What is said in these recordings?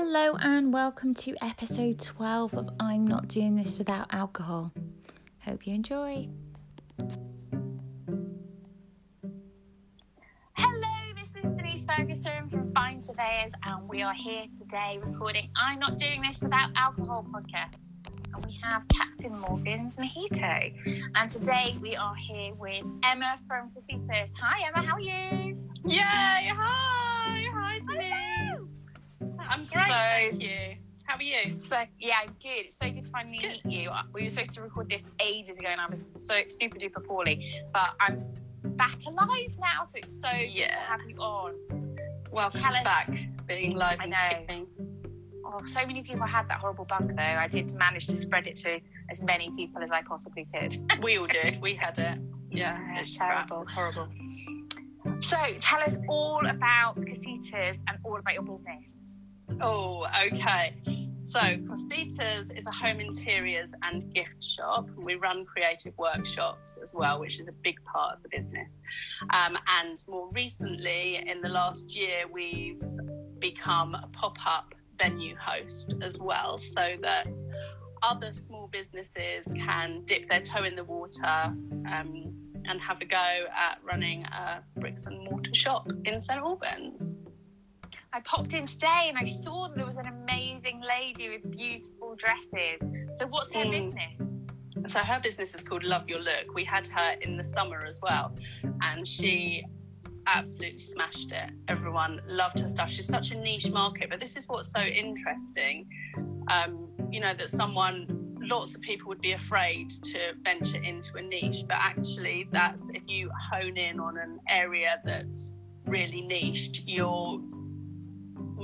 Hello and welcome to episode 12 of I'm Not Doing This Without Alcohol. Hope you enjoy. Hello, this is Denise Ferguson from Fine Surveyors, and we are here today recording I'm Not Doing This Without Alcohol podcast. And we have Captain Morgan's Mojito. And today we are here with Emma from Cositas. Hi, Emma, how are you? Yay! Hi! Hi, Denise. I'm great, So- thank you. How are you? So, yeah, good. It's so good to finally Good. meet you. Uh, We were supposed to record this ages ago, and I was so super duper poorly. But I'm back alive now, so it's so good to Yeah. have you on. Welcome Tell us- back, being live I and know. kicking. Oh, so many people had that horrible bug, though. I did manage to spread it to as many people as I possibly could. We all did. We had it. Yeah, Yeah, it's terrible. It's horrible. So, tell us all about Cositas and all about your business. Oh, okay. So, Cositas is a home interiors and gift shop. We run creative workshops as well, which is a big part of the business. Um, and more recently, in the last year, we've become a pop up venue host as well, so that other small businesses can dip their toe in the water um, and have a go at running a bricks and mortar shop in St Albans. I popped in today and I saw that there was an amazing lady with beautiful dresses. So, what's her Mm. business? so her business is called Love Your Look. We had her in the summer as well, and she absolutely smashed it. Everyone loved her stuff. She's such a niche market, but this is what's so interesting. Um, you know that someone, lots of people would be afraid to venture into a niche, but actually, that's if you hone in on an area that's really niched, you're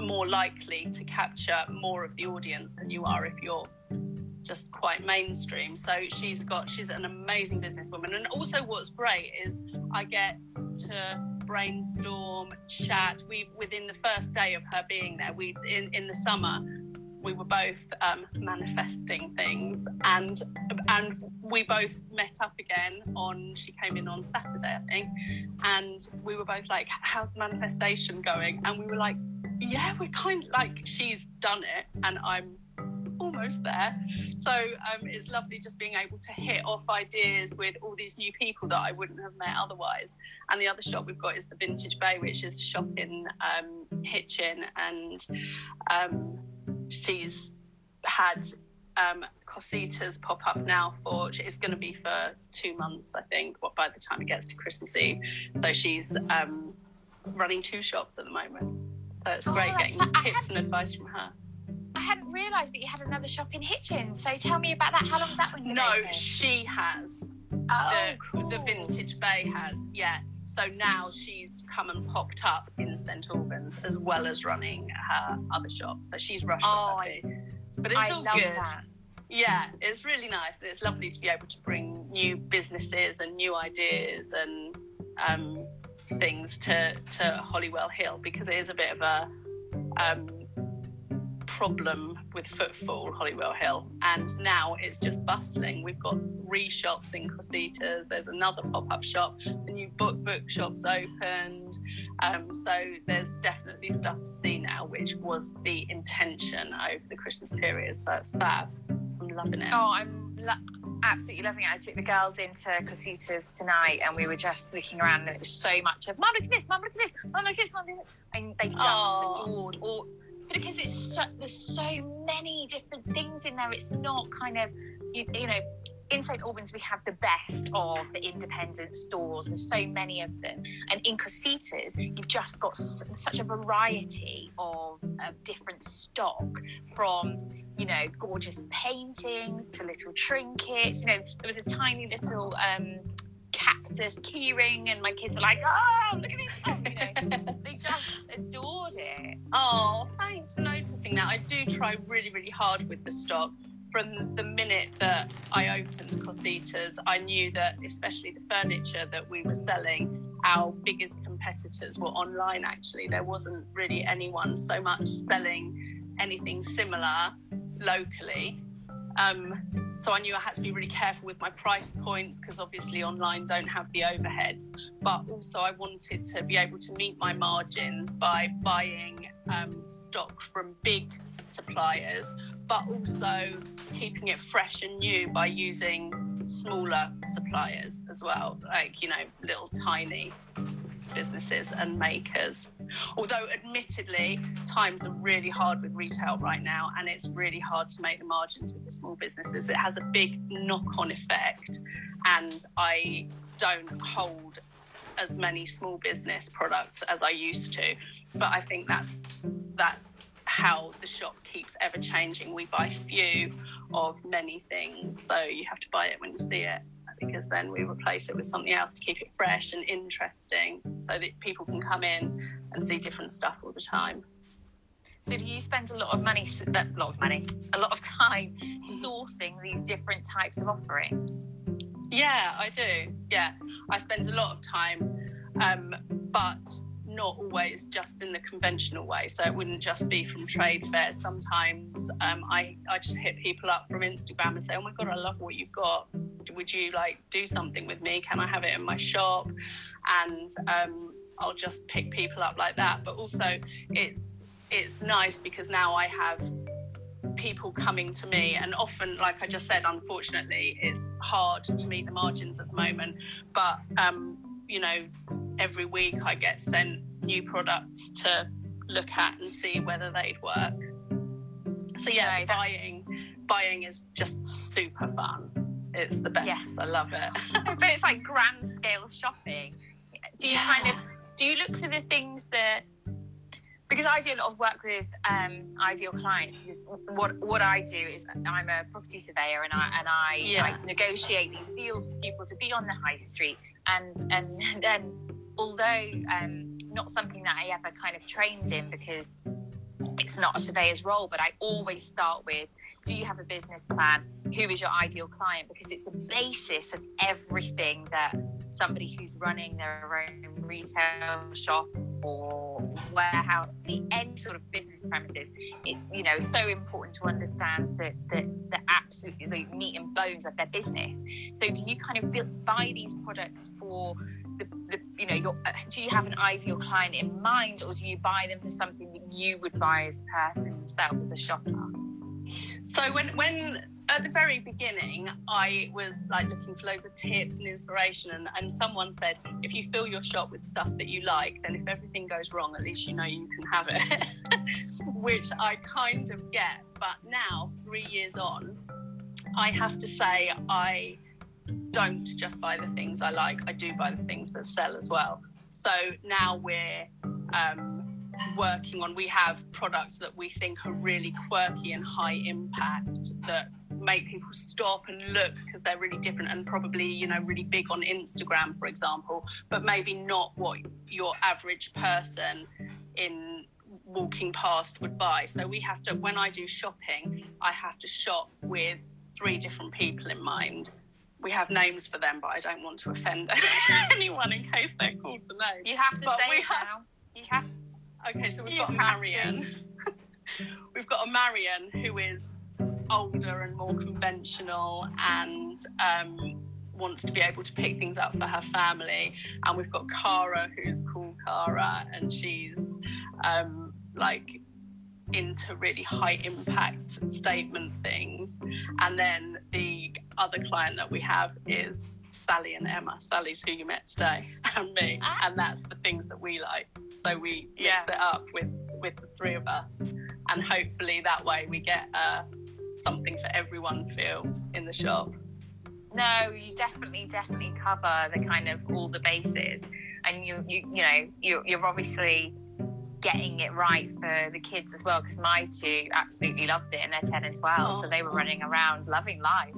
more likely to capture more of the audience than you are if you're just quite mainstream. So she's got she's an amazing businesswoman. And also what's great is I get to brainstorm, chat. We within the first day of her being there, we in, in the summer we were both um, manifesting things and and we both met up again on she came in on Saturday I think and we were both like how's manifestation going and we were like yeah we're kind of like she's done it and I'm almost there. So um, it's lovely just being able to hit off ideas with all these new people that I wouldn't have met otherwise. And the other shop we've got is the Vintage Bay, which is shop in um, Hitchin, and um, she's had um, Cositas pop up now for it's going to be for two months, I think. What by the time it gets to Christmas Eve, so she's um, running two shops at the moment. So it's Oh, great getting I tips and advice from her. I hadn't realised that you had another shop in Hitchin. So, tell me about that. How long has that one been No, she has. Oh, the, cool. the Vintage Bay has, yeah. So now she's come and popped up in St Albans as well as running her other shop. So she's rushed Oh, I- But it's I all love good. that. Yeah, it's really nice. It's lovely to be able to bring new businesses and new ideas and um, things to, to Holywell Hill because it is a bit of a um, problem with footfall, Holywell Hill. And now it's just bustling. We've got three shops in Cositas. There's another pop-up shop. The new book bookshop's opened. Um, so there's definitely stuff to see now, which was the intention over the Christmas period. So it's fab. I'm loving it. Oh, I'm lo- absolutely loving it. I took the girls into Cositas tonight and we were just looking around and it was so much of, Mum, look at this, Mum, look at this, Mum, look at this, Mum, look at this. And they just Oh. adored all. Because it's so, there's so many different things in there, it's not kind of, you, you know, in St Albans we have the best of the independent stores. and so many of them, and in Cositas you've just got s- such a variety of, of different stock from you know gorgeous paintings to little trinkets. You know there was a tiny little um, cactus keyring, and my kids were like, "Oh, look at this!" Oh, you know, they just adored it. Oh, that. I do try really, really hard with the stock. From the minute that I opened Cositas, I knew that, especially the furniture that we were selling, our biggest competitors were online actually. There wasn't really anyone so much selling anything similar locally. Um, so I knew I had to be really careful with my price points because obviously online don't have the overheads. But also, I wanted to be able to meet my margins by buying um, stock from big suppliers, but also keeping it fresh and new by using smaller suppliers as well, like, you know, little tiny businesses and makers. Although, admittedly, times are really hard with retail right now, and it's really hard to make the margins with the small businesses. It has a big knock on effect, and I don't hold as many small business products as I used to. But I think that's that's how the shop keeps ever changing. We buy few of many things, so you have to buy it when you see it because then we replace it with something else to keep it fresh and interesting so that people can come in and see different stuff all the time. So do you spend a lot of money, a lot of money, a lot of time sourcing these different types of offerings? Yeah, I do. Yeah, I spend a lot of time, um, but not always just in the conventional way. So it wouldn't just be from trade fairs. Sometimes um, I, I just hit people up from Instagram and say, oh my God, I love what you've got. Would you like do something with me? Can I have it in my shop? And um, I'll just pick people up like that. But also it's it's nice because now I have people coming to me and often like i just said unfortunately it's hard to meet the margins at the moment but um, you know every week I get sent new products to look at and see whether they'd work. So yeah, no, buying buying is just super fun. It's the best. Yes. I love it. but it's like grand scale shopping. Do you yeah. kind of do you look for the things that because I do a lot of work with um, ideal clients because what what I do is I'm a property surveyor and I and I, yeah. I negotiate these deals for people to be on the high street and and then although um, not something that I ever kind of trained in because it's not a surveyor's role, but I always start with do you have a business plan? Who is your ideal client? Because it's the basis of everything that somebody who's running their own retail shop or warehouse, the any sort of business premises, it's you know so important to understand that the, the absolutely the meat and bones of their business. So do you kind of build, buy these products for the, the you know your uh, do you have an ideal client in mind or do you buy them for something that you would buy as a person yourself as a shopper? So when when at the very beginning, I was like looking for loads of tips and inspiration, and, and someone said, if you fill your shop with stuff that you like, then if everything goes wrong, at least you know you can have it, which I kind of get. But now, three years on, I have to say, I don't just buy the things I like, I do buy the things that sell as well. So now we're um, working on, we have products that we think are really quirky and high impact that make people stop and look because they're really different and probably you know really big on Instagram for example but maybe not what your average person in walking past would buy. So we have to when I do shopping I have to shop with three different people in mind. We have names for them but I don't want to offend anyone in case they're called the name you have to but say it have, now. You have okay so we've got Marion we've got a Marion who is older and more conventional and um, wants to be able to pick things up for her family. And we've got Cara, who's called Cara, and she's um, like into really high impact statement things. And then the other client that we have is Sally and Emma. Sally's who you met today, and me. Ah. And that's the things that we like. So we mix yeah. it up with with the three of us, and hopefully that way we get a something for everyone feel in the shop. No, you definitely, definitely cover the kind of all the bases, and you, you, you know, you, you're obviously getting it right for the kids as well. Because my two absolutely loved it, and they're ten and twelve, oh. so they were running around loving life.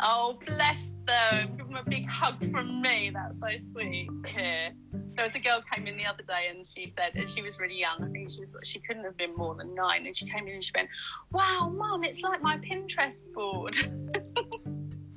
Oh, bless them. Give them a big hug from me. That's so sweet to hear. There was a girl came in the other day and she said, and she was really young. I think she was, she couldn't have been more than nine. And she came in and she went, wow, mum, it's like my Pinterest board.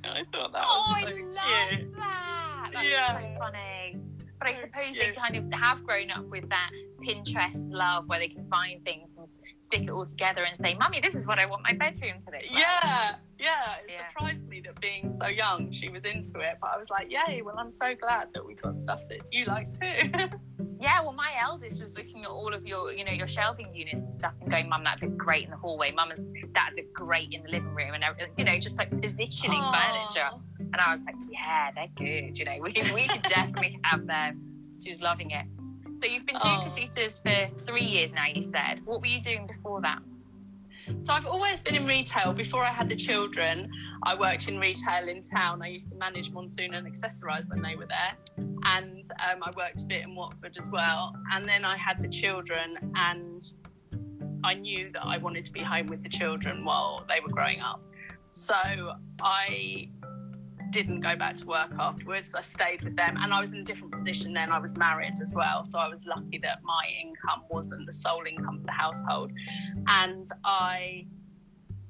I thought that oh, was so I love cute. that. That's yeah. so funny. But I suppose they kind of have grown up with that Pinterest love where they can find things and stick it all together and say, Mummy, this is what I want my bedroom to look like. Yeah, yeah. It Yeah. surprised me that being so young, she was into it. But I was like, yay, well, I'm so glad that we got stuff that you like too. Yeah, well, my eldest was looking at all of your, you know, your shelving units and stuff, and going, "Mum, that'd look great in the hallway. Mum, that'd look great in the living room," and uh, you know, just like positioning furniture. And I was like, "Yeah, they're good. You know, we we could definitely have them." She was loving it. So you've been doing Oh. Cositas for three years now. You said. What were you doing before that? So I've always been in retail. Before I had the children, I worked in retail in town. I used to manage Monsoon and Accessorize when they were there, and um, I worked a bit in Watford as well. And then I had the children, and I knew that I wanted to be home with the children while they were growing up. So I didn't go back to work afterwards. I stayed with them, and I was in a different position then. I was married as well, so I was lucky that my income wasn't the sole income of the household. And I,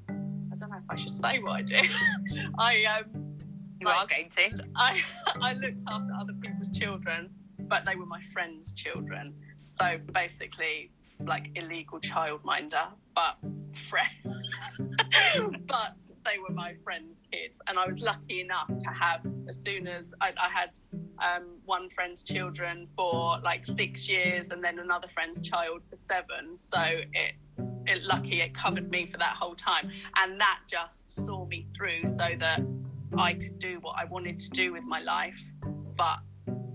I don't know if I should say what I do. I um, You Like- are going to. I I looked after other people's children, but they were my friends' children. So basically, like illegal childminder, but friend. but they were my friends' kids, and I was lucky enough to have. As soon as I, I had um, one friend's children for like six years, and then another friend's child for seven. So it it lucky it covered me for that whole time, and that just saw me through so that I could do what I wanted to do with my life, but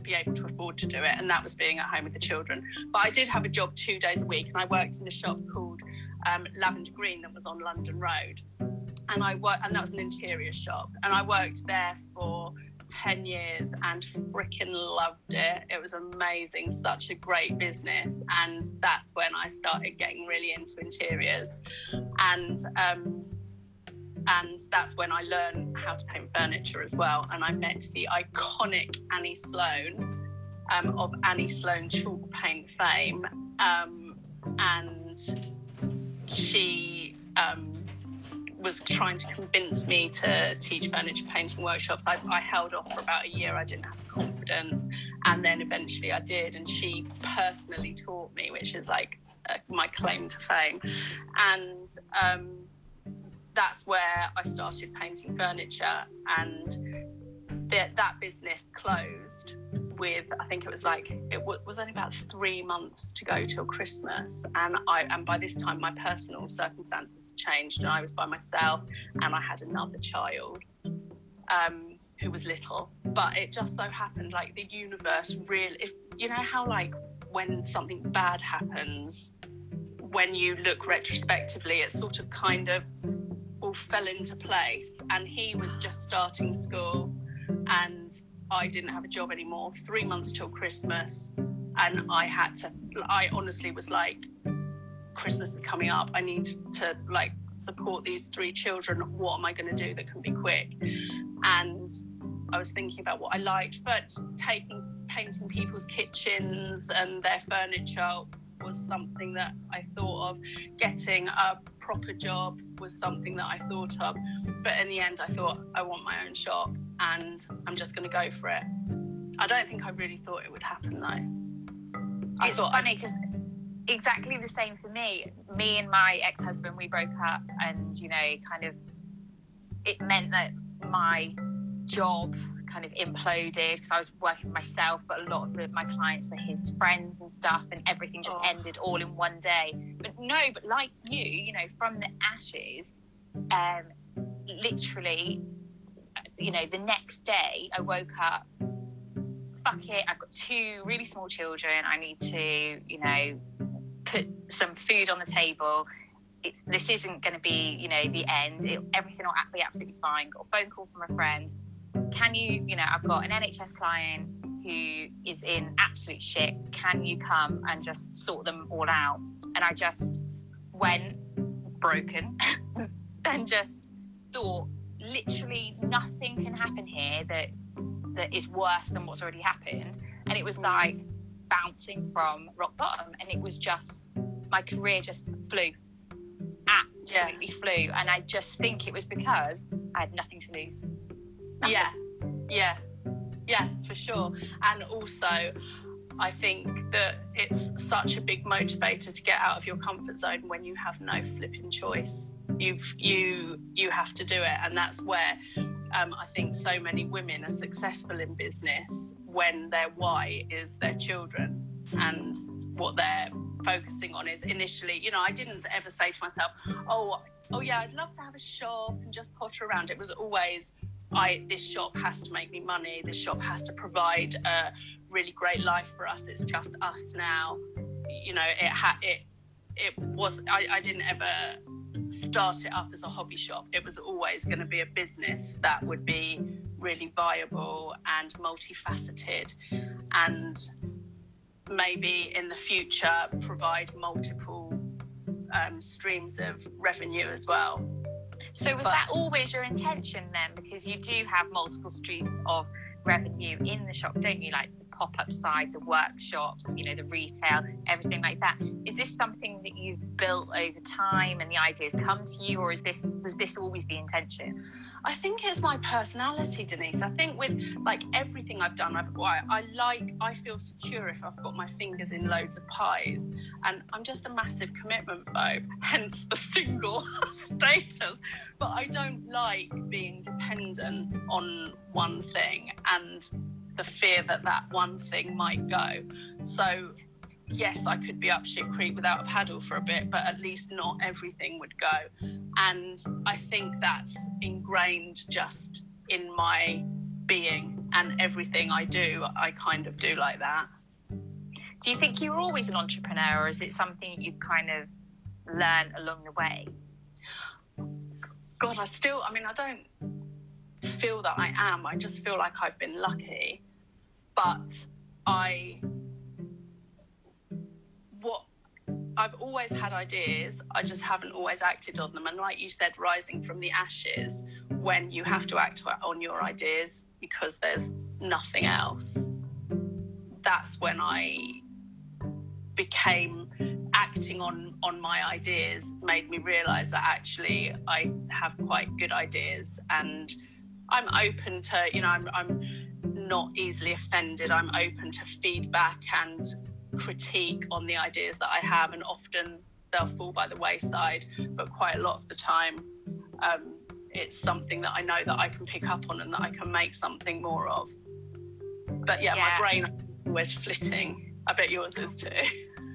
be able to afford to do it. And that was being at home with the children. But I did have a job two days a week, and I worked in a shop called um, Lavender Green that was on London Road. And I worked, and that was an interior shop. And I worked there for 10 years and freaking loved it. It was amazing, such a great business. And that's when I started getting really into interiors. And um, and that's when I learned how to paint furniture as well. And I met the iconic Annie Sloan um, of Annie Sloan chalk paint fame, um, and she um, was trying to convince me to teach furniture painting workshops. I, I held off for about a year. I didn't have the confidence, and then eventually I did. And she personally taught me, which is like uh, my claim to fame. And um, that's where I started painting furniture, and that that business closed with I think it was like it w- was only about three months to go till Christmas, and I and by this time my personal circumstances had changed, and I was by myself, and I had another child. Um, who was little, but it just so happened like the universe really, if you know how like when something bad happens, when you look retrospectively, it sort of kind of all fell into place. And he was just starting school, and I didn't have a job anymore. Three months till Christmas, and I had to. I honestly was like, Christmas is coming up. I need to like support these three children. What am I going to do that can be quick? And I was thinking about what I liked, but taking painting people's kitchens and their furniture was something that I thought of. Getting a proper job was something that I thought of. But in the end, I thought I want my own shop and I'm just going to go for it. I don't think I really thought it would happen though. I it's funny because exactly the same for me. Me and my ex-husband, we broke up, and you know, kind of, it meant that my job kind of imploded because I was working for myself, but a lot of the, my clients were his friends and stuff, and everything just Oh. ended all in one day. But no, but like you, you know, from the ashes, um, literally, you know, the next day I woke up fuck it, I've got two really small children. I need to, you know, put some food on the table. It's this isn't going to be, you know, the end. It, everything will be absolutely fine. Got a phone call from a friend. Can you, you know, I've got an NHS client who is in absolute shit. Can you come and just sort them all out? And I just went broken and just thought, literally nothing can happen here that that is worse than what's already happened. And it was like bouncing from rock bottom. And it was just, my career just flew. Absolutely flew. And I just think it was because I had nothing to lose. Nothing. Yeah, yeah. yeah, for sure. And also, I think that it's such a big motivator to get out of your comfort zone when you have no flipping choice. You've you you have to do it, and that's where um, I think so many women are successful in business when their why is their children and what they're focusing on is initially, you know, I didn't ever say to myself, oh, oh yeah, I'd love to have a shop and just potter around. It was always, I this shop has to make me money. This shop has to provide a really great life for us. It's just us now. You know, it had it. It was. I, I didn't ever start it up as a hobby shop. It was always going to be a business that would be really viable and multifaceted, and maybe in the future provide multiple um, streams of revenue as well. So was but, that always your intention then? Because you do have multiple streams of revenue in the shop, don't you? Like pop-up side, the workshops, you know, the retail, everything like that. Is this something that you've built over time and the ideas come to you, or is this was this always the intention? I think it's my personality, Denise. I think with like everything I've done, I've, I, I like, I feel secure if I've got my fingers in loads of pies. And I'm just a massive commitment phobe, hence the single status. But I don't like being dependent on one thing and the fear that that one thing might go. So yes, I could be up shit creek without a paddle for a bit, but at least not everything would go. And I think that's ingrained just in my being and everything I do, I kind of do like that. Do you think you were always an entrepreneur, or is it something you kind of learn along the way? God, I still, I mean, I don't feel that I am. I just feel like I've been lucky. But I what I've always had ideas, I just haven't always acted on them. And like you said, rising from the ashes, when you have to act on your ideas because there's nothing else, that's when I became acting on on my ideas made me realize that actually I have quite good ideas and I'm open to you know I'm I'm not easily offended I'm open to feedback and critique on the ideas that I have, and often they'll fall by the wayside. But quite a lot of the time, um, it's something that I know that I can pick up on and that I can make something more of. But yeah, yeah. my brain always flitting. I bet yours is too.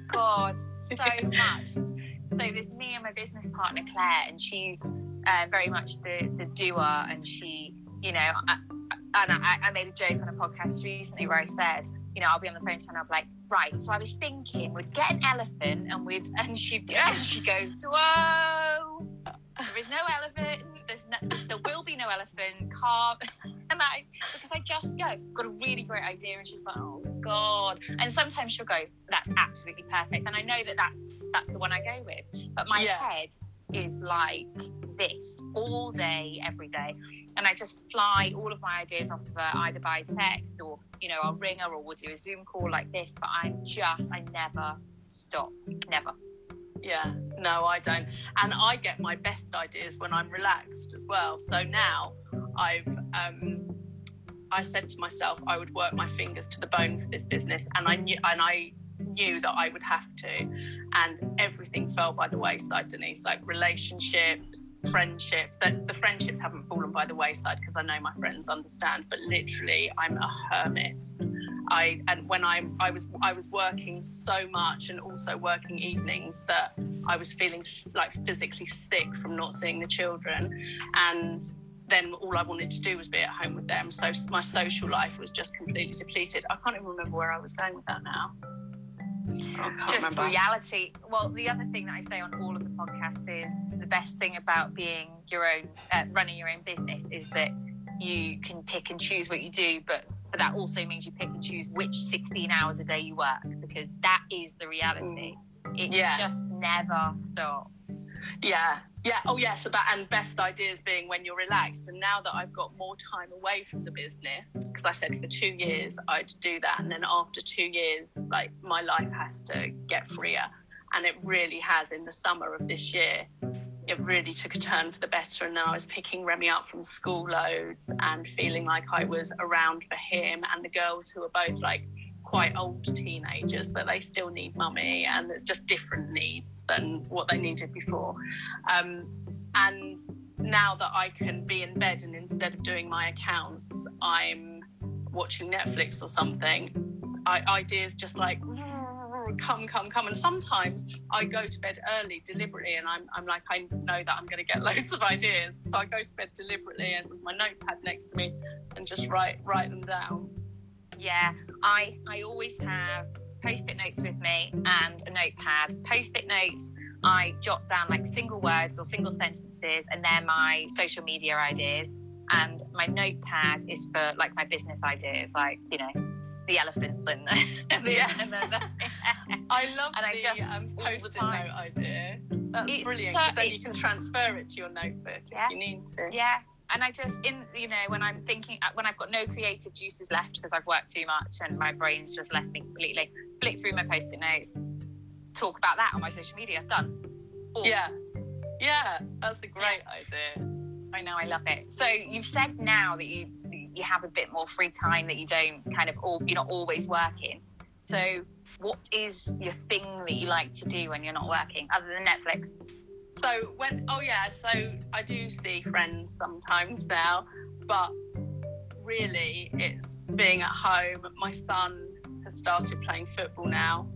God, so much. So there's me and my business partner Claire, and she's uh, very much the the doer, and she, you know, I, and I, I made a joke on a podcast recently where I said, you know, I'll be on the phone to her and I'll be like, right. So I was thinking we'd get an elephant and we'd and she and she goes, whoa, there is no elephant. There's no, there will be no elephant. Calm. And I because I just go got a really great idea and she's like, oh god. And sometimes she'll go, that's absolutely perfect. And I know that that's that's the one I go with. But my yeah. head is like this all day, every day. And I just fly all of my ideas off of her either by text or you know, I'll ring her or we'll do a Zoom call like this, but I'm just, I never stop, never. Yeah, no, I don't. And I get my best ideas when I'm relaxed as well. So now I've, um, I said to myself I would work my fingers to the bone for this business, and I knew, and I knew that I would have to, and everything fell by the wayside, Denise. Like relationships, friendships that the friendships haven't fallen by the wayside because I know my friends understand but literally I'm a hermit. I and when I I was I was working so much and also working evenings that I was feeling like physically sick from not seeing the children and then all I wanted to do was be at home with them. So my social life was just completely depleted. I can't even remember where I was going with that now just remember. reality. Well, the other thing that I say on all of the podcasts is the best thing about being your own, uh, running your own business is that you can pick and choose what you do, but but that also means you pick and choose which 16 hours a day you work because that is the reality. It yeah. just never stops. Yeah, yeah. Oh, yes. About and best ideas being when you're relaxed. And now that I've got more time away from the business, because I said for two years I'd do that, and then after two years, like my life has to get freer, and it really has in the summer of this year. it really took a turn for the better. And then I was picking Remy up from school loads and feeling like I was around for him and the girls who were both like quite old teenagers, but they still need mummy, and it's just different needs than what they needed before. Um, and now that I can be in bed and instead of doing my accounts, I'm watching Netflix or something, I, ideas just like come, come, come. And sometimes I go to bed early deliberately, and I'm, I'm like, I know that I'm going to get loads of ideas. So I go to bed deliberately and with my notepad next to me and just write write them down. Yeah, I I always have post-it notes with me and a notepad. Post-it notes, I jot down like single words or single sentences, and they're my social media ideas. And my notepad is for like my business ideas, like you know, the elephants and the, Yeah. and the, the I love And I the just- um, post-it note idea. That's It's brilliant. so- then you can transfer it to your notebook Yeah. if you need to. yeah. And I just in you know when I'm thinking uh, when I've got no creative juices left because I've worked too much and my brain's just left me completely. Flick through my post-it notes, talk about that on my social media. Done. Awesome. Yeah. Yeah, that's a great idea. I know, I love it. So you've said now that you you have a bit more free time that you don't kind of all you're not always working. So what is your thing that you like to do when you're not working other than Netflix? So when oh yeah, so I do see friends sometimes now, but really it's being at home. My son has started playing football now,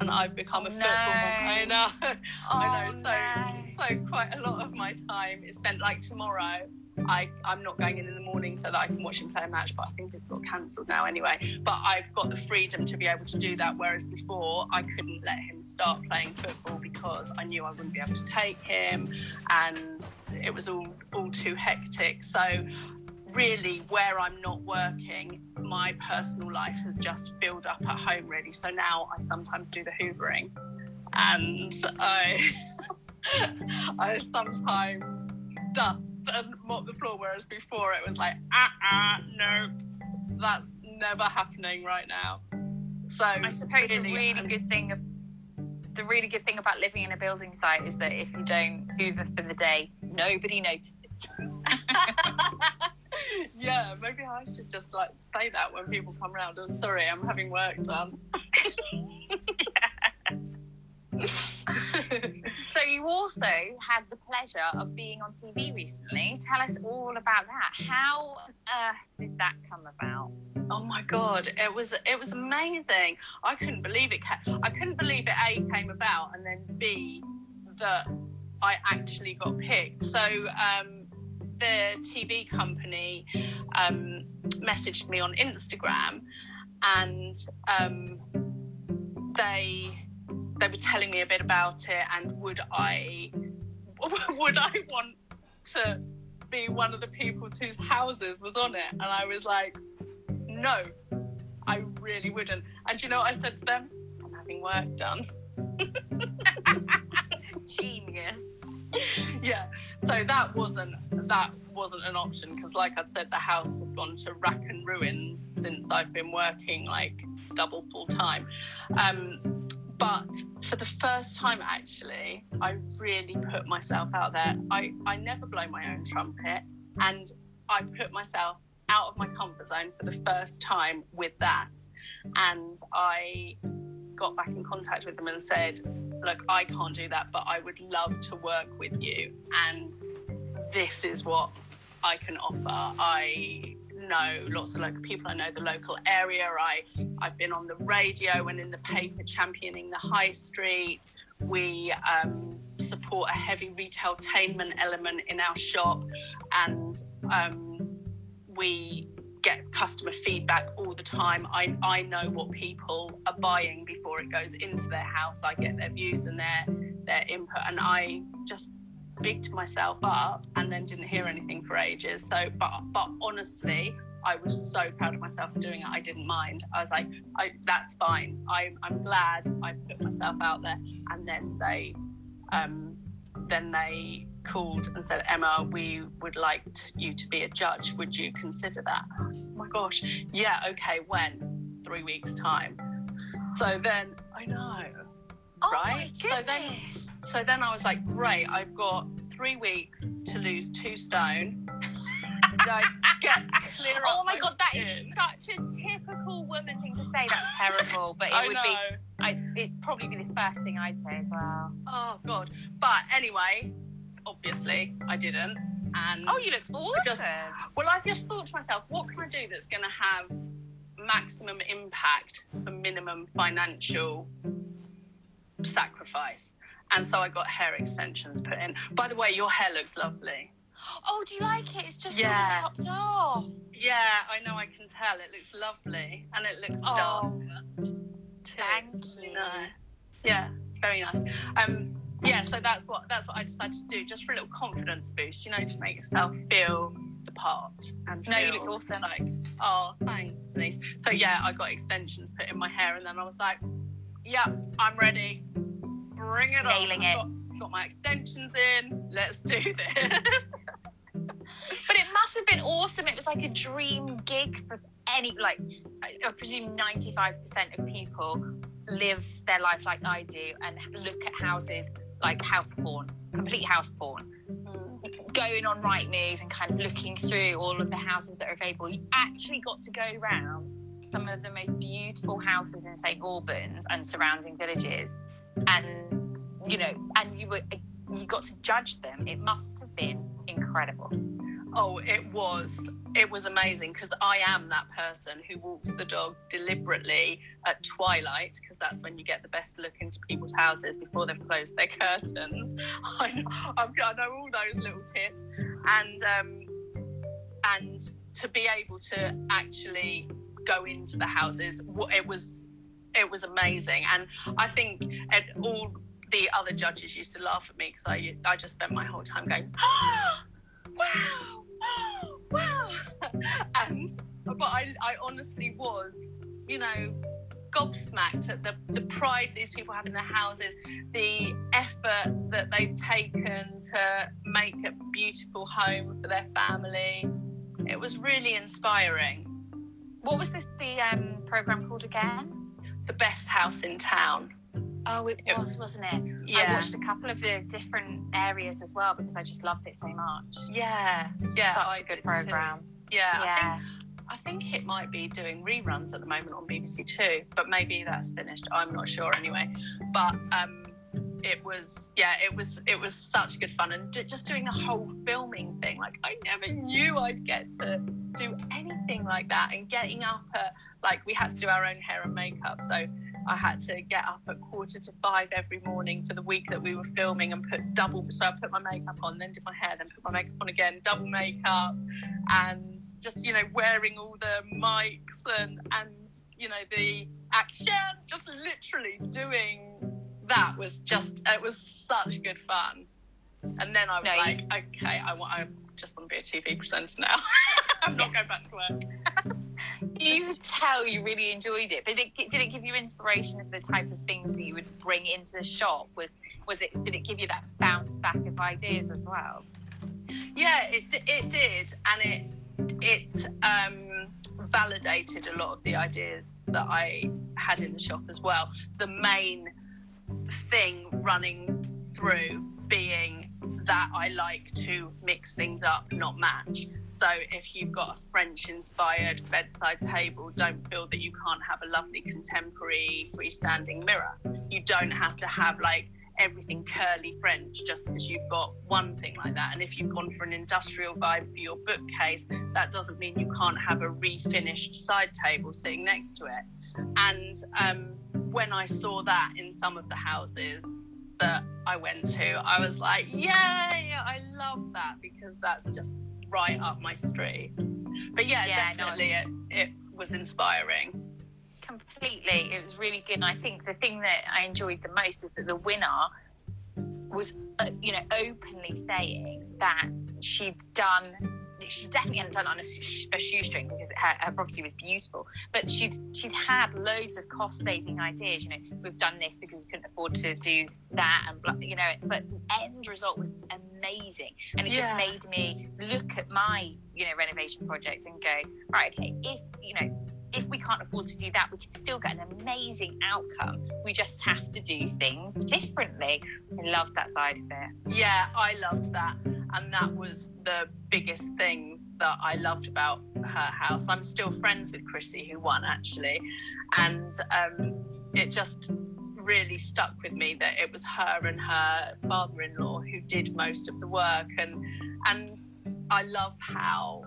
and I've become a football mum. I no. know. I Oh, know. So no. so quite a lot of my time is spent like tomorrow. I, I'm not going in in the morning so that I can watch him play a match, but I think it's got cancelled now anyway. But I've got the freedom to be able to do that, whereas before I couldn't let him start playing football because I knew I wouldn't be able to take him, and it was all all too hectic. So really, where I'm not working, my personal life has just filled up at home really. So now I sometimes do the hoovering, and I I sometimes dust and mop the floor, whereas before it was like, ah, ah, no, that's never happening right now. So I suppose really, a really um, good thing of the really good thing about living in a building site is that if you don't hoover for the day, nobody notices. yeah, maybe I should just like say that when people come around. Oh, sorry, I'm having work done. You also had the pleasure of being on TV recently. Tell us all about that. How on earth did that come about? oh my god, it was it was amazing. I couldn't believe it. I couldn't believe it. A came about, and then B that I actually got picked. So um, the TV company um, messaged me on Instagram, and um, they they were telling me a bit about it, and would I would I want to be one of the people whose houses was on it? And I was like, no, I really wouldn't. And you know what I said to them? I'm having work done. Genius. yeah. So that wasn't that wasn't an option because, like I'd said, the house has gone to rack and ruins since I've been working like double full time. Um, but for the first time, actually, I really put myself out there. I I never blow my own trumpet, and I put myself out of my comfort zone for the first time with that, and I got back in contact with them and said, look, I can't do that, but I would love to work with you. And this is what I can offer. I know lots of local people. I know the local area. I, I've been on the radio and in the paper championing the high street. We um, support a heavy retailtainment element in our shop and um, we get customer feedback all the time. I, I know what people are buying before it goes into their house. I get their views and their their input, and I just bigged myself up and then didn't hear anything for ages. So, but but honestly, I was so proud of myself for doing it. I didn't mind. I was like, I, that's fine. I'm I'm glad I put myself out there. And then they, um, then they called and said, Emma, we would like t- you to be a judge. Would you consider that? Oh my gosh, yeah, okay. When? Three weeks time. So then I know. Oh Right? So then-. So then I was like, great, I've got three weeks to lose two stone. like, get clear Oh up my god, that is such a typical woman thing to say. That's terrible, but it I would know. be. I'd, it'd probably be the first thing I'd say as well. Oh god. But anyway, obviously I didn't. And Oh, you looked awesome. just- well, I just thought to myself, what can I do that's going to have maximum impact for minimum financial sacrifice? And so I got hair extensions put in. By the way, your hair looks lovely. oh, do you like it? It's just Yeah. all chopped off. Yeah, I know. I can tell. It looks lovely, and it looks Oh, dark too. thank you. No. Yeah, very nice. Um, yeah, so that's what that's what I decided to do, just for a little confidence boost, you know, to make yourself feel the part. And No, you looked awesome. Like, oh, thanks, Denise. So yeah, I got extensions put in my hair, and then I was like, yeah, I'm ready. Bring it Nailing on. it. Got, my extensions in. Let's do this. But it must have been awesome. It was like a dream gig for any, like, I I presume 95% of people live their life like I do and look at houses like house porn, complete house porn. Going on Rightmove and kind of looking through all of the houses that are available. You actually got to go around some of the most beautiful houses in St Albans and surrounding villages, and you know, and you were you got to judge them. It must have been incredible. Oh, it was. It was amazing because I am that person who walks the dog deliberately at twilight because that's when you get the best look into people's houses before they've closed their curtains. I know, I've, I know all those little tips, and um, and to be able to actually go into the houses, it was it was amazing, and I think and all the other judges used to laugh at me because I I just spent my whole time going. wow, wow. And but I, I honestly was, you know, gobsmacked at the, the pride these people have in their houses, the effort that they've taken to make a beautiful home for their family. It was really inspiring. What was this the um, program called again? The best house in town. Oh, it was, wasn't it? Yeah. I watched a couple of the different areas as well because I just loved it so much. Yeah. Yeah. such I a good too. program. Yeah. I think Yeah, I think it might be doing reruns at the moment on BBC Two, but maybe that's finished. I'm not sure anyway. But um, it was yeah, it was it was such good fun, and ju- just doing the whole filming thing. Like I never knew I'd get to do anything like that, and getting up at like we had to do our own hair and makeup, so. I had to get up at quarter to five every morning for the week that we were filming and put double. So I put my makeup on, then did my hair, then put my makeup on again, double makeup, and just you know wearing all the mics and and you know the action just literally doing that was just it was such good fun. And then i was No, like okay i want i just want to be a tv presenter now. I'm not going back to work you could tell you really enjoyed it, but did it, did it give you inspiration of the type of things that you would bring into the shop? Was was it? Did it give you that bounce back of ideas as well? yeah it, it did and it it um validated a lot of the ideas that i had in the shop as well the main thing running through being that I like to mix things up, not match. So if you've got a French inspired bedside table, don't feel that you can't have a lovely contemporary freestanding mirror. You don't have to have like everything curly French just because you've got one thing like that. And if you've gone for an industrial vibe for your bookcase, that doesn't mean you can't have a refinished side table sitting next to it. And um, when I saw that in some of the houses that I went to, I was like, yay, I love that because that's just right up my street. But yeah, Yeah, no, definitely it, it was inspiring. Completely, it was really good. And I think the thing that I enjoyed the most is that the winner was, uh, you know, openly saying that she'd done. She definitely hadn't done it on a, sh- a shoestring because her, her property was beautiful, but she'd she'd had loads of cost saving ideas. You know, we've done this because we couldn't afford to do that, and blah, you know. But the end result was amazing, and it Yeah. just made me look at my you know renovation project and go, right, okay, if you know if we can't afford to do that, we can still get an amazing outcome. We just have to do things differently. I loved that side of it. Yeah, I loved that. And that was the biggest thing that I loved about her house. I'm still friends with Chrissy, who won actually. And um, it just really stuck with me that it was her and her father-in-law who did most of the work and and I love how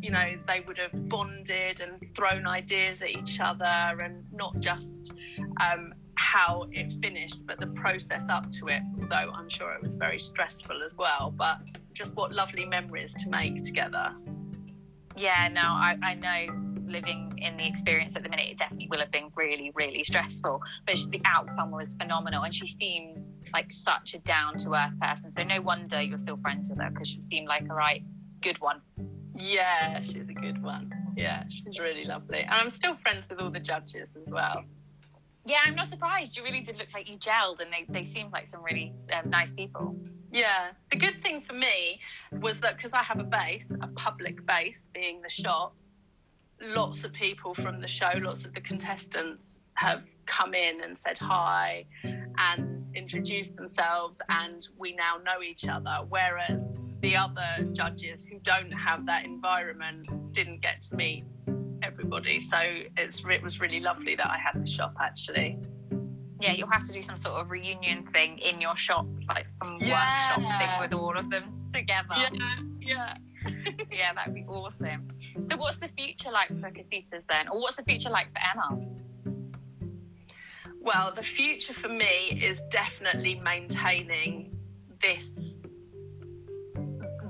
you know they would have bonded and thrown ideas at each other and not just um, how it finished but the process up to it although i'm sure it was very stressful as well but just what lovely memories to make together. Yeah no i, I know living in the experience at the minute it definitely will have been really really stressful but the outcome was phenomenal and she seemed like such a down to earth person so no wonder you're still friends with her because she seemed like a right good one yeah, she's a good one. Yeah, she's really lovely. And I'm still friends with all the judges as well. Yeah, I'm not surprised. You really did look like you gelled, and they, they seemed like some really um, nice people. Yeah. The good thing for me was that because I have a base, a public base being the shop, lots of people from the show, lots of the contestants have come in and said hi and introduced themselves, and we now know each other. Whereas the other judges who don't have that environment didn't get to meet everybody. So it's it was really lovely that I had the shop actually. Yeah, you'll have to do some sort of reunion thing in your shop, like some yeah. workshop thing with all of them together. Yeah, yeah. yeah, that'd be awesome. So, what's the future like for Cositas then, or what's the future like for Emma? Well, the future for me is definitely maintaining this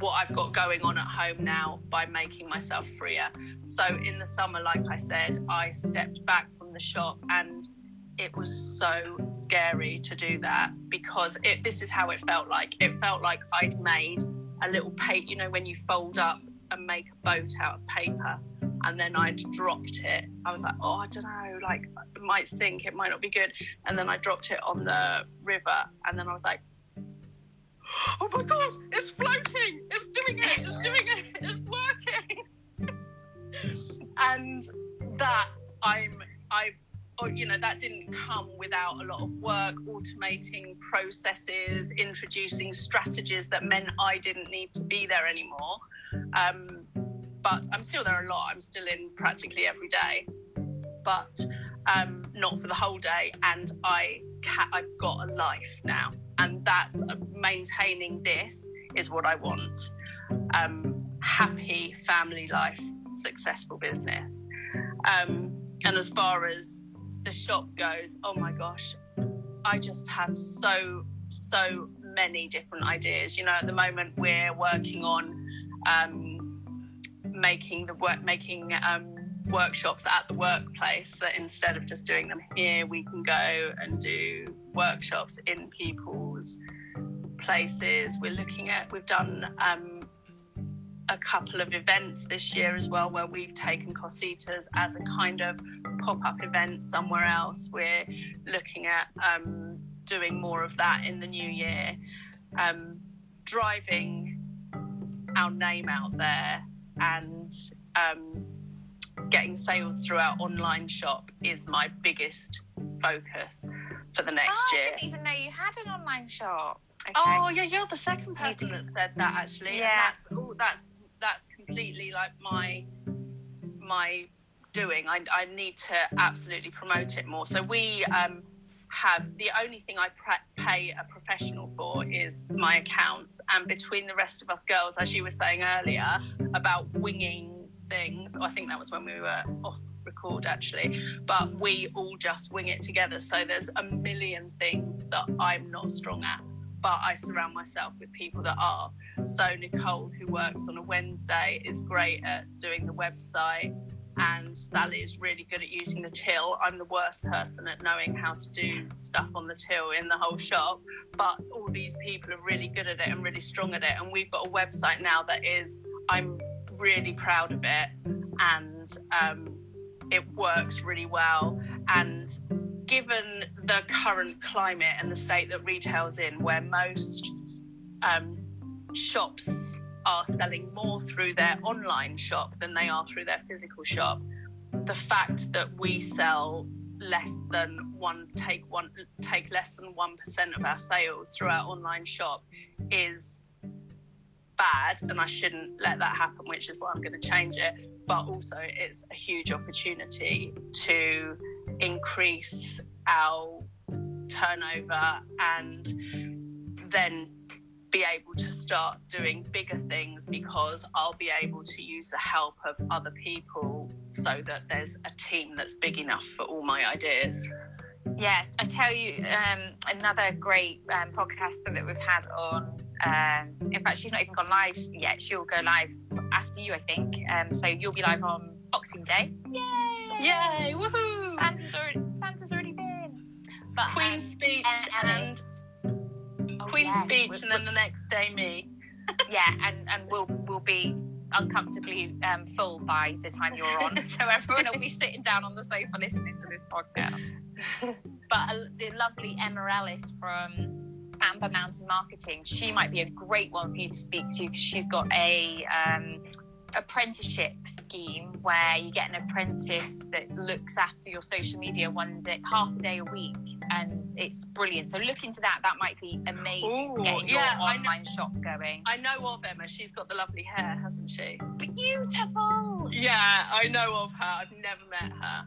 what I've got going on at home now by making myself freer. So in the summer, like I said, I stepped back from the shop and it was so scary to do that because it, this is how it felt like. It felt like I'd made a little paper, you know, when you fold up and make a boat out of paper and then I'd dropped it. I was like, oh, I don't know, like it might sink, it might not be good. And then I dropped it on the river and then I was like, oh my god, it's floating, it's doing it, it's doing it, it's working. and that I'm, I, or, you know, that didn't come without a lot of work, automating processes, introducing strategies that meant I didn't need to be there anymore. Um, but I'm still there a lot. I'm still in practically every day, but um, not for the whole day. And I, ca- I've got a life now and that's uh, maintaining this is what I want. Um, happy family life, successful business. Um, and as far as the shop goes, oh my gosh, I just have so so many different ideas. You know, at the moment we're working on um, making the work making um, workshops at the workplace that instead of just doing them here, we can go and do workshops in people's places. We're looking at, we've done um, a couple of events this year as well where we've taken Cositas as a kind of pop up event somewhere else. We're looking at um, doing more of that in the new year. Um, driving our name out there and um, getting sales through our online shop is my biggest focus for the next oh, year. I didn't even know you had an online shop. Okay. Oh yeah, you're the second person that said that actually. Yeah. And that's oh, that's that's completely like my my doing. I, I need to absolutely promote it more. So we um, have the only thing I pre- pay a professional for is my accounts, and between the rest of us girls, as you were saying earlier about winging things, I think that was when we were off record actually, but we all just wing it together. So there's a million things that I'm not strong at, but I surround myself with people that are. So Nicole, who works on a Wednesday, is great at doing the website. And Sally is really good at using the till. I'm the worst person at knowing how to do stuff on the till in the whole shop. But all these people are really good at it and really strong at it. And we've got a website now that is, I'm really proud of it. And um, it works really well. And given the current climate and the state that retail's in, where most um, shops are selling more through their online shop than they are through their physical shop, the fact that we sell less than one take one take less than one percent of our sales through our online shop is bad and I shouldn't let that happen, which is why I'm going to change it. But also, it's a huge opportunity to increase our turnover and then be able to start doing bigger things because I'll be able to use the help of other people so that there's a team that's big enough for all my ideas. Yeah, I tell you, um, another great um, that we've had on. Um, in fact, she's not even gone live yet. She'll go live after you, I think. Um, so you'll be live on Boxing Day. Yay! Yay! Woohoo! Santa's already, Santa's already been. But Queen's um, speech and, and oh, Queen's yeah. speech, we're, and then the next day me. yeah, and and we'll we'll be uncomfortably um, full by the time you're on, so everyone will be sitting down on the sofa listening to this podcast. but uh, the lovely Emma Ellis from Amber Mountain Marketing, she might be a great one for you to speak to because she's got a um, apprenticeship scheme where you get an apprentice that looks after your social media one day, half a day a week, and it's brilliant. So look into that. That might be amazing Ooh, for getting yeah, your online shop going. I know of Emma. She's got the lovely hair, hasn't she? Beautiful. Yeah, I know of her. I've never met her.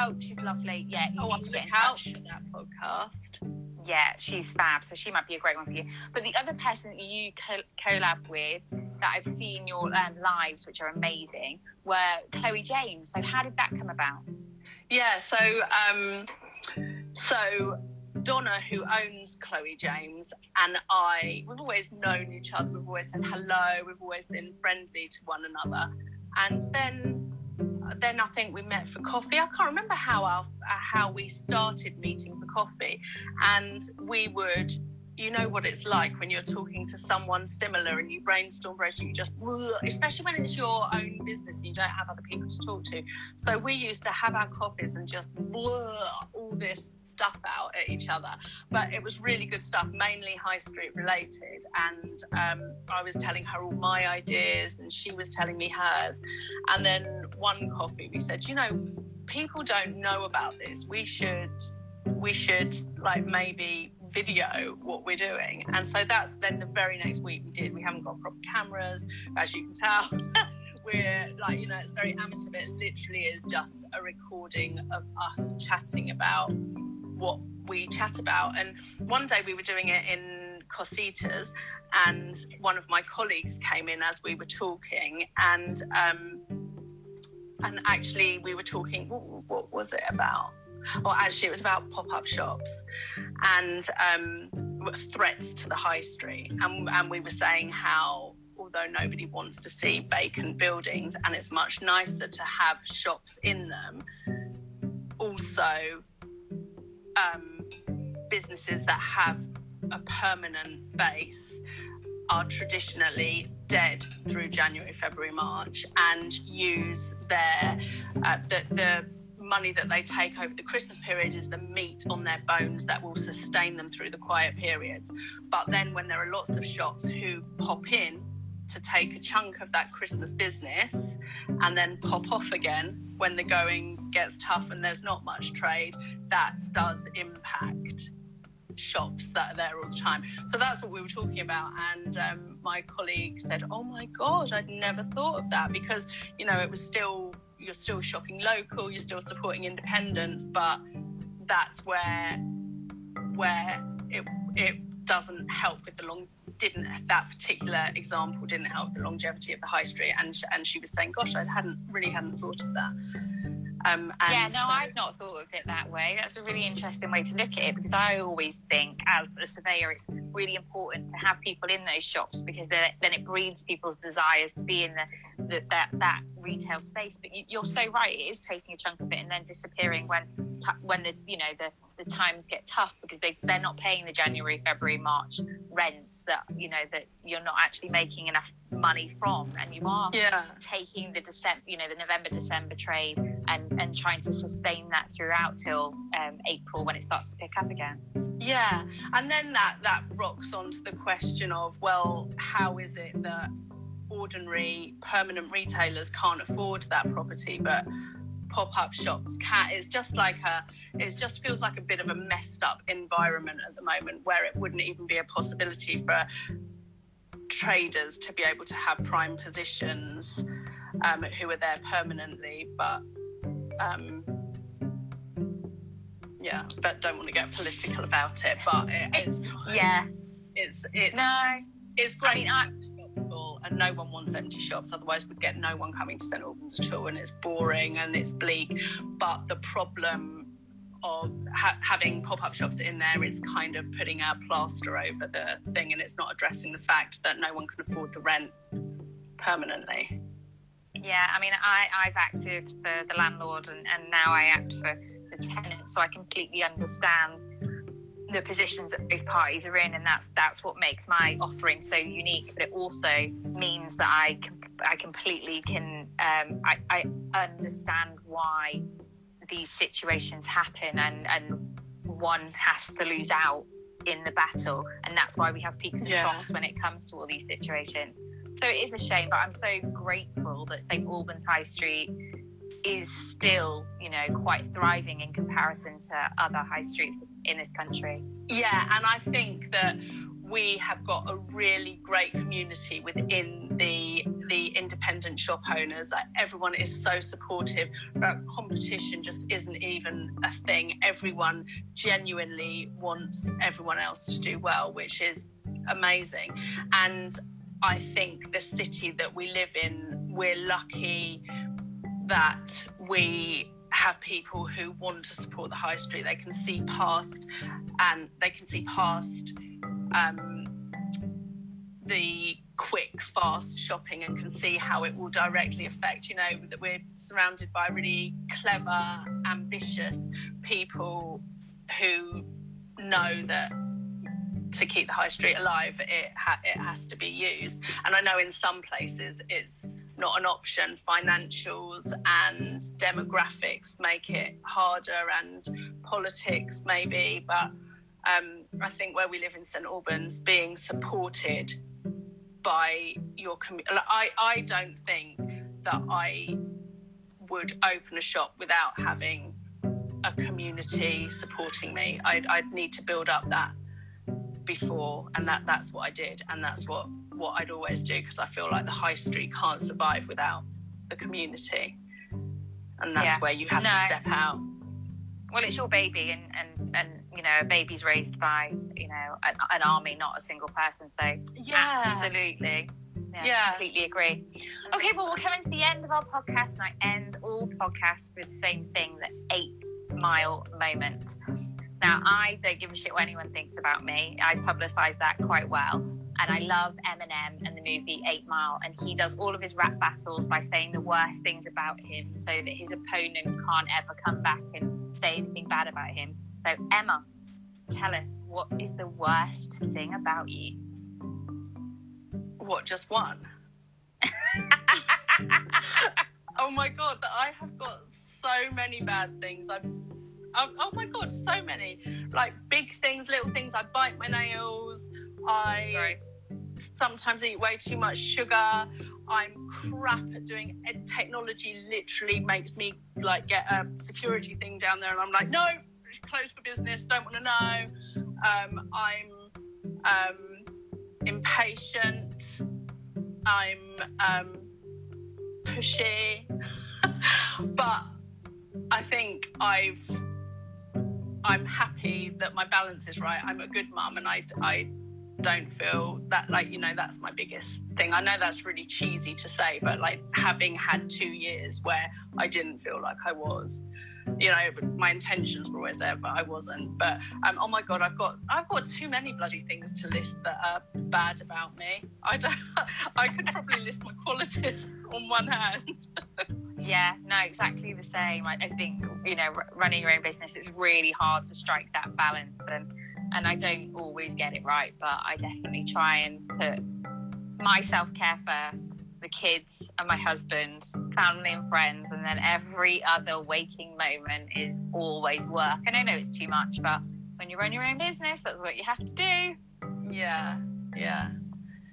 Oh, she's lovely. Yeah, you oh, need to get in touch. for that podcast. Yeah, she's fab. So she might be a great one for you. But the other person that you co- collab with that I've seen your um, lives, which are amazing, were Chloe James. So how did that come about? Yeah. So um, so Donna, who owns Chloe James, and I, we've always known each other. We've always said hello. We've always been friendly to one another. And then then I think we met for coffee. I can't remember how our, uh, how we started meeting for coffee, and we would. You know what it's like when you're talking to someone similar and you brainstorm, you just, especially when it's your own business and you don't have other people to talk to. So we used to have our coffees and just all this stuff out at each other. But it was really good stuff, mainly high street related. And um, I was telling her all my ideas, and she was telling me hers. And then one coffee, we said, you know, people don't know about this. We should, we should like maybe video what we're doing. And so that's then the very next week we did. We haven't got proper cameras, as you can tell. we're like, you know, it's very amateur, but it literally is just a recording of us chatting about what we chat about. And one day we were doing it in Cositas, and one of my colleagues came in as we were talking, and um, and actually we were talking. What, was it about? Or actually, it was about pop-up shops and um, threats to the high street, and, and we were saying how although nobody wants to see vacant buildings and it's much nicer to have shops in them, also um, businesses that have a permanent base are traditionally dead through January, February, March, and use their uh, the, the money that they take over the Christmas period is the meat on their bones that will sustain them through the quiet periods. But then, when there are lots of shops who pop in to take a chunk of that Christmas business and then pop off again when the going gets tough and there's not much trade, that does impact shops that are there all the time. So that's what we were talking about. And um, my colleague said, Oh my God, I'd never thought of that because, you know, it was still, you're still shopping local, you're still supporting independence, but that's where, where it, it doesn't help with the long didn't that particular example didn't help the longevity of the high street and and she was saying gosh I hadn't really hadn't thought of that um, yeah, no, so... I've not thought of it that way. That's a really interesting way to look at it because I always think, as a surveyor, it's really important to have people in those shops because then, it breeds people's desires to be in the, the that that retail space. But you, are so right; it is taking a chunk of it and then disappearing when when the you know the the times get tough because they they're not paying the January, February, March rent that you know that you're not actually making enough money from, and you are yeah. taking the December, you know, the November December trade and and trying to sustain that throughout till um, April when it starts to pick up again. Yeah, and then that that rocks onto the question of well, how is it that ordinary permanent retailers can't afford that property, but pop-up shops. Can it's just like a it just feels like a bit of a messed up environment at the moment where it wouldn't even be a possibility for traders to be able to have prime positions um, who are there permanently but um, yeah but don't want to get political about it but it, it's yeah. It's it's no. it's great. I mean, I, and no one wants empty shops otherwise we'd get no one coming to st albans at all and it's boring and it's bleak. But the problem of ha- having pop-up shops in there it's kind of putting a plaster over the thing and it's not addressing the fact that no one can afford the rent permanently. Yeah i mean i i've acted for the landlord and, and now i act for the tenant so i completely understand the positions that both parties are in, and that's that's what makes my offering so unique. But it also means that I I completely can um, I, I understand why these situations happen, and and one has to lose out in the battle, and that's why we have peaks and yeah. troughs when it comes to all these situations. So it is a shame, but I'm so grateful that St Albans High Street is still, you know, quite thriving in comparison to other high streets in this country. Yeah, and I think that we have got a really great community within the the independent shop owners. Like everyone is so supportive. Competition just isn't even a thing. Everyone genuinely wants everyone else to do well, which is amazing. And I think the city that we live in, we're lucky that we have people who want to support the high street. They can see past and they can see past um, the quick, fast shopping and can see how it will directly affect. You know that we're surrounded by really clever, ambitious people who know that to keep the high street alive, it ha- it has to be used. And I know in some places it's not an option. Financials and demographics make it harder, and politics maybe. But um, I think where we live in St Albans, being supported by your community, I I don't think that I would open a shop without having a community supporting me. I'd, I'd need to build up that before and that that's what I did and that's what what I'd always do because I feel like the high street can't survive without the community and that's yeah. where you have no. to step out well it's your baby and and and you know a baby's raised by you know an, an army not a single person so yeah absolutely yeah, yeah, completely agree. Okay, well, we're coming to the end of our podcast, and I end all podcasts with the same thing the eight mile moment. Now, I don't give a shit what anyone thinks about me. I publicise that quite well. And I mm-hmm. love Eminem and the movie Eight Mile. And he does all of his rap battles by saying the worst things about him so that his opponent can't ever come back and say anything bad about him. So, Emma, tell us what is the worst thing about you? What, just one? oh my God, I have got so many bad things. I've oh, oh my god, so many like big things, little things. I bite my nails. I Gross. sometimes eat way too much sugar. I'm crap at doing ed- technology. Literally makes me like get a security thing down there, and I'm like, no, close for business. Don't want to know. Um, I'm um, impatient. I'm um, pushy, but I think I've I'm happy that my balance is right. I'm a good mum, and I I don't feel that like you know that's my biggest thing. I know that's really cheesy to say, but like having had two years where I didn't feel like I was, you know, my intentions were always there, but I wasn't. But um, oh my god, I've got I've got too many bloody things to list that are bad about me. I don't. I could probably list my qualities on one hand. yeah, no, exactly the same. I, I think you know, running your own business, it's really hard to strike that balance, and and I don't always get it right, but I definitely try and put my self care first the kids and my husband, family and friends, and then every other waking moment is always work. And I know it's too much, but when you run your own business, that's what you have to do. Yeah, yeah.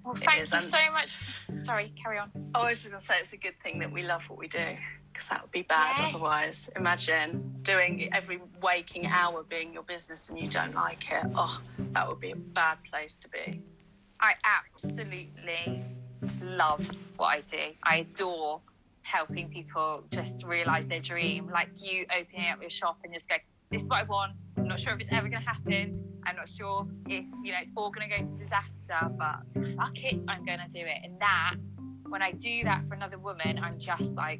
Well, thank you so much. Sorry, carry on. Oh, I was just going to say it's a good thing that we love what we do. because that would be bad Yes. otherwise. Imagine doing every waking hour being your business and you don't like it. Oh, that would be a bad place to be. I absolutely love what I do. I adore helping people just realize their dream. Like you opening up your shop and just go, this is what I want. I'm not sure if it's ever going to happen. I'm not sure if, you know, it's all going to go to disaster, but fuck it, I'm going to do it. And that, when I do that for another woman, I'm just like,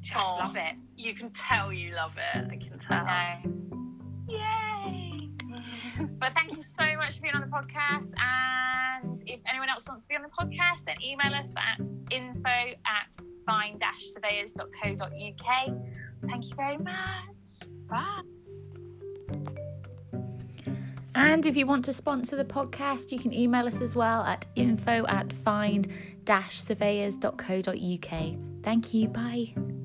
just Oh. love it. You can tell you love it. I can tell. I know. Yay! But thank you so much for being on the podcast. And if anyone else wants to be on the podcast, then email us at info at fine-surveyors.co.uk. Thank you very much. Bye. And if you want to sponsor the podcast, you can email us as well at info at find surveyors.co.uk. Thank you. Bye.